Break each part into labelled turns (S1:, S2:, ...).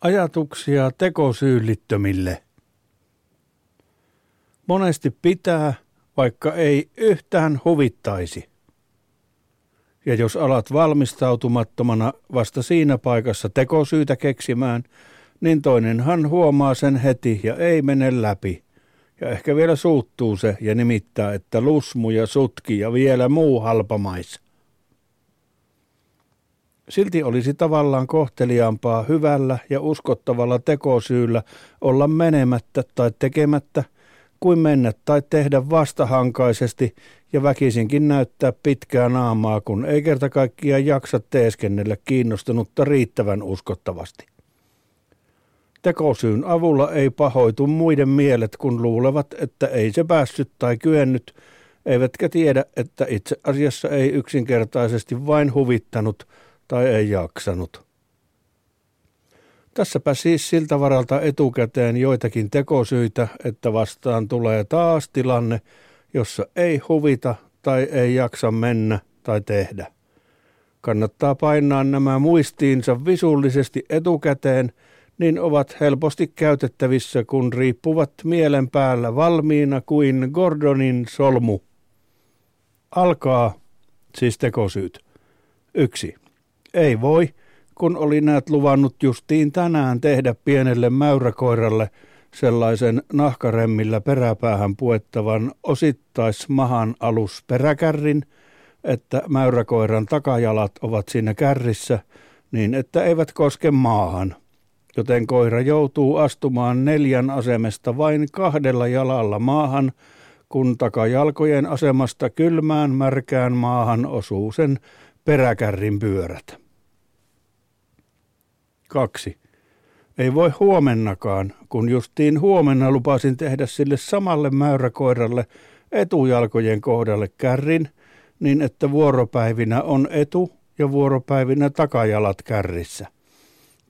S1: Ajatuksia tekosyylittömille. Monesti pitää, vaikka ei yhtään huvittaisi. Ja jos alat valmistautumattomana vasta siinä paikassa tekosyytä keksimään, niin toinenhan huomaa sen heti ja ei mene läpi. Ja ehkä vielä suuttuu se ja nimittää, että lusmu ja sutki ja vielä muu halpamais. Silti olisi tavallaan kohteliaampaa hyvällä ja uskottavalla tekosyyllä olla menemättä tai tekemättä, kuin mennä tai tehdä vastahankaisesti ja väkisinkin näyttää pitkää naamaa, kun ei kerta kaikkiaan jaksa teeskennellä kiinnostunutta riittävän uskottavasti. Tekosyyn avulla ei pahoitu muiden mielet, kun luulevat, että ei se päässyt tai kyennyt, eivätkä tiedä, että itse asiassa ei yksinkertaisesti vain huvittanut – tai ei jaksanut. Tässäpä siis siltä varalta etukäteen joitakin tekosyitä, että vastaan tulee taas tilanne, jossa ei huvita tai ei jaksa mennä tai tehdä. Kannattaa painaa nämä muistiinsa visullisesti etukäteen, niin ovat helposti käytettävissä, kun riippuvat mielen päällä valmiina kuin Gordonin solmu. Alkaa siis tekosyyt. Yksi. Ei voi, kun oli näet luvannut justiin tänään tehdä pienelle mäyräkoiralle sellaisen nahkaremmillä peräpäähän puettavan osittaismahan alusperäkärrin, että mäyräkoiran takajalat ovat siinä kärrissä niin, että eivät koske maahan. Joten koira joutuu astumaan neljän asemesta vain kahdella jalalla maahan, kun takajalkojen asemasta kylmään märkään maahan osuu sen peräkärrin pyörät. Kaksi. Ei voi huomennakaan, kun justiin huomenna lupasin tehdä sille samalle mäyräkoiralle etujalkojen kohdalle kärrin, niin että vuoropäivinä on etu ja vuoropäivinä takajalat kärrissä.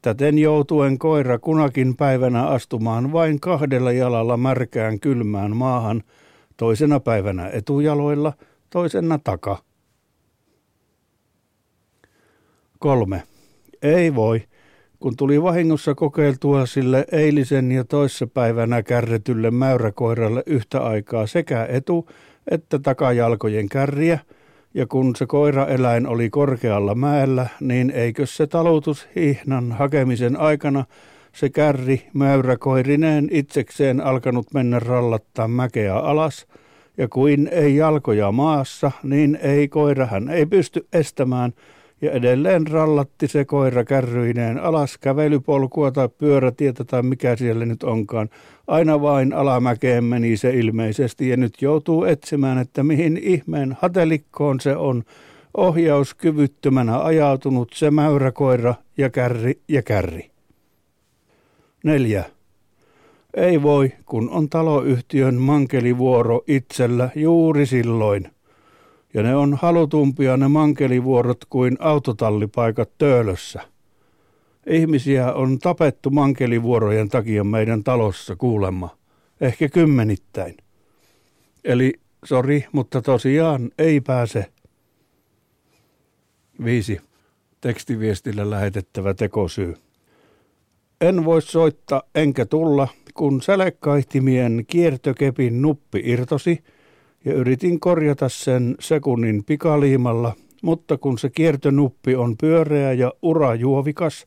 S1: Täten joutuen koira kunakin päivänä astumaan vain kahdella jalalla märkään kylmään maahan, toisena päivänä etujaloilla, toisena taka. Kolme. Ei voi, kun tuli vahingossa kokeiltua sille eilisen ja toissapäivänä kärretylle mäyräkoiralle yhtä aikaa sekä etu- että takajalkojen kärriä, ja kun se koiraeläin oli korkealla mäellä, niin eikö se talutushihnan hakemisen aikana se kärri mäyräkoirineen itsekseen alkanut mennä rallattaa mäkeä alas, ja kuin ei jalkoja maassa, niin ei koirahan ei pysty estämään – ja edelleen rallatti se koira kärryineen alas kävelypolkua tai pyörätietä tai mikä siellä nyt onkaan. Aina vain alamäkeen meni se ilmeisesti ja nyt joutuu etsimään, että mihin ihmeen hatelikkoon se on ohjauskyvyttömänä ajautunut se mäyräkoira ja kärri ja kärri. Neljä. Ei voi, kun on taloyhtiön mankelivuoro itsellä juuri silloin – ja ne on halutumpia ne mankelivuorot kuin autotallipaikat töölössä. Ihmisiä on tapettu mankelivuorojen takia meidän talossa kuulemma, ehkä kymmenittäin. Eli sori, mutta tosiaan ei pääse. Viisi. Tekstiviestillä lähetettävä tekosyy. En voi soittaa enkä tulla, kun sälekkaihtimien kiertökepin nuppi irtosi – ja yritin korjata sen sekunnin pikaliimalla, mutta kun se kiertönuppi on pyöreä ja urajuovikas,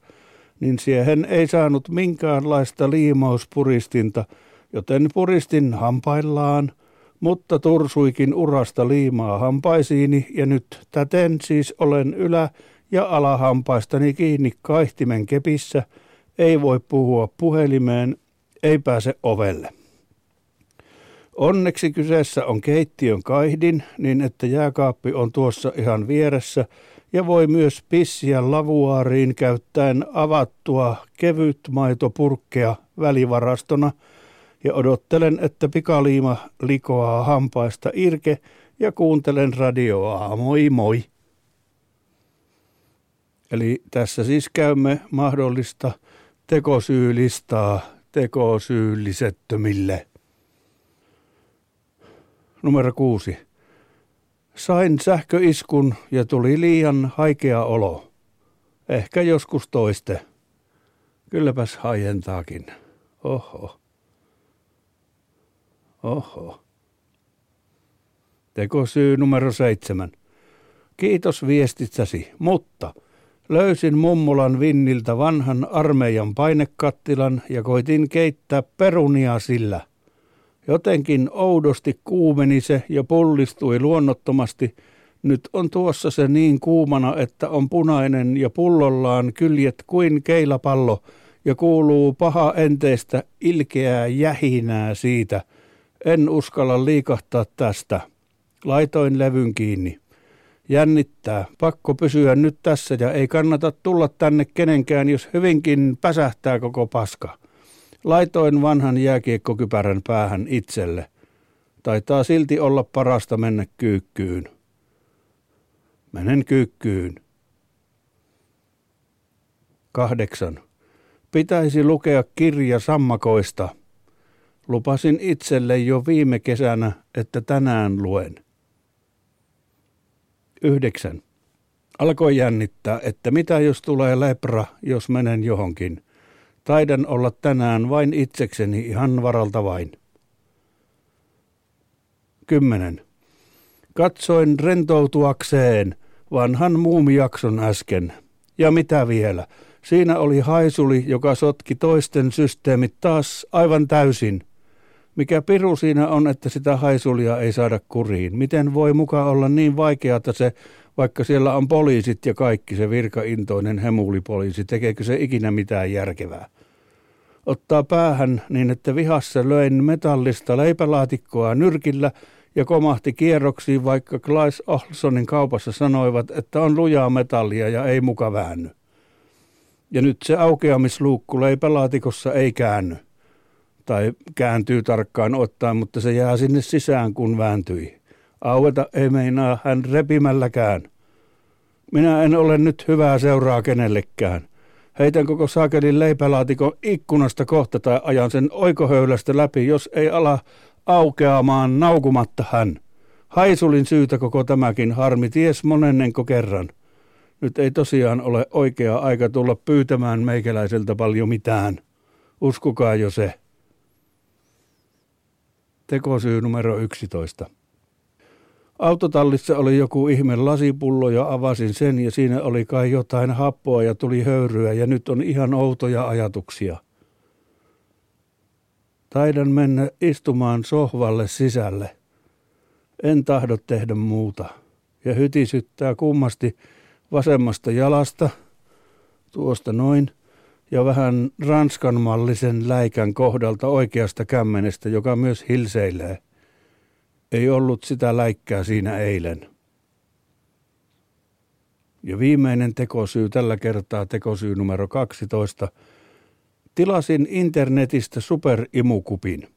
S1: niin siihen ei saanut minkäänlaista liimauspuristinta, joten puristin hampaillaan, mutta tursuikin urasta liimaa hampaisiini ja nyt täten siis olen ylä- ja alahampaistani kiinni kaihtimen kepissä, ei voi puhua puhelimeen, ei pääse ovelle. Onneksi kyseessä on keittiön kaihdin, niin että jääkaappi on tuossa ihan vieressä ja voi myös pissiä lavuaariin käyttäen avattua kevyt maitopurkkea välivarastona ja odottelen, että pikaliima likoaa hampaista irke ja kuuntelen radioa. Moi moi! Eli tässä siis käymme mahdollista tekosyylistaa tekosyyllisettömille. Numero kuusi. Sain sähköiskun ja tuli liian haikea olo. Ehkä joskus toiste. Kylläpäs haientaakin. Oho. Oho. Tekosyy numero seitsemän. Kiitos viestitsäsi, mutta löysin mummolan vinniltä vanhan armeijan painekattilan ja koitin keittää perunia sillä. Jotenkin oudosti kuumeni se ja pullistui luonnottomasti. Nyt on tuossa se niin kuumana, että on punainen ja pullollaan kyljet kuin keilapallo ja kuuluu paha enteistä ilkeää jähinää siitä. En uskalla liikahtaa tästä. Laitoin levyn kiinni. Jännittää. Pakko pysyä nyt tässä ja ei kannata tulla tänne kenenkään, jos hyvinkin päsähtää koko paska. Laitoin vanhan jääkiekkokypärän päähän itselle. Taitaa silti olla parasta mennä kyykkyyn. Menen kyykkyyn. Kahdeksan. Pitäisi lukea kirja sammakoista. Lupasin itselle jo viime kesänä, että tänään luen. Yhdeksän. Alkoi jännittää, että mitä jos tulee lepra, jos menen johonkin. Taidan olla tänään vain itsekseni ihan varalta vain. Kymmenen. Katsoin rentoutuakseen vanhan muumijakson äsken. Ja mitä vielä? Siinä oli haisuli, joka sotki toisten systeemit taas aivan täysin. Mikä piru siinä on, että sitä haisulia ei saada kuriin? Miten voi muka olla niin vaikeata se, vaikka siellä on poliisit ja kaikki se virkaintoinen hemulipoliisi, tekeekö se ikinä mitään järkevää? Ottaa päähän niin, että vihassa löin metallista leipälaatikkoa nyrkillä ja komahti kierroksiin, vaikka Klaes Olsonin kaupassa sanoivat, että on lujaa metallia ja ei muka väänny. Ja nyt se aukeamisluukku leipälaatikossa ei käänny tai kääntyy tarkkaan ottaen, mutta se jää sinne sisään, kun vääntyi. Aueta ei meinaa hän repimälläkään. Minä en ole nyt hyvää seuraa kenellekään. Heitän koko saakelin leipälaatikon ikkunasta kohta tai ajan sen oikohöylästä läpi, jos ei ala aukeamaan naukumatta hän. Haisulin syytä koko tämäkin harmi, ties monennenko kerran. Nyt ei tosiaan ole oikea aika tulla pyytämään meikäläiseltä paljon mitään. Uskokaa jo se. Tekosyy numero 11. Autotallissa oli joku ihme lasipullo ja avasin sen ja siinä oli kai jotain happoa ja tuli höyryä ja nyt on ihan outoja ajatuksia. Taidan mennä istumaan sohvalle sisälle. En tahdo tehdä muuta. Ja hytisyttää kummasti vasemmasta jalasta, tuosta noin, ja vähän ranskanmallisen läikän kohdalta oikeasta kämmenestä, joka myös hilseilee. Ei ollut sitä läikkää siinä eilen. Ja viimeinen tekosyy tällä kertaa tekosyy numero 12. Tilasin internetistä superimukupin.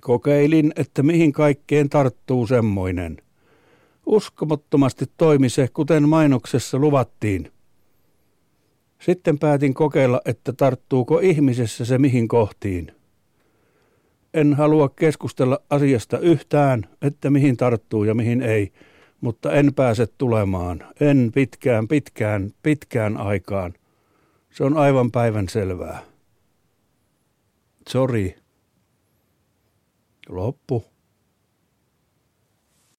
S1: Kokeilin, että mihin kaikkeen tarttuu semmoinen. Uskomattomasti toimi se, kuten mainoksessa luvattiin. Sitten päätin kokeilla, että tarttuuko ihmisessä se mihin kohtiin. En halua keskustella asiasta yhtään, että mihin tarttuu ja mihin ei, mutta en pääse tulemaan. En pitkään, pitkään, pitkään aikaan. Se on aivan päivän selvää. Sorry. Loppu.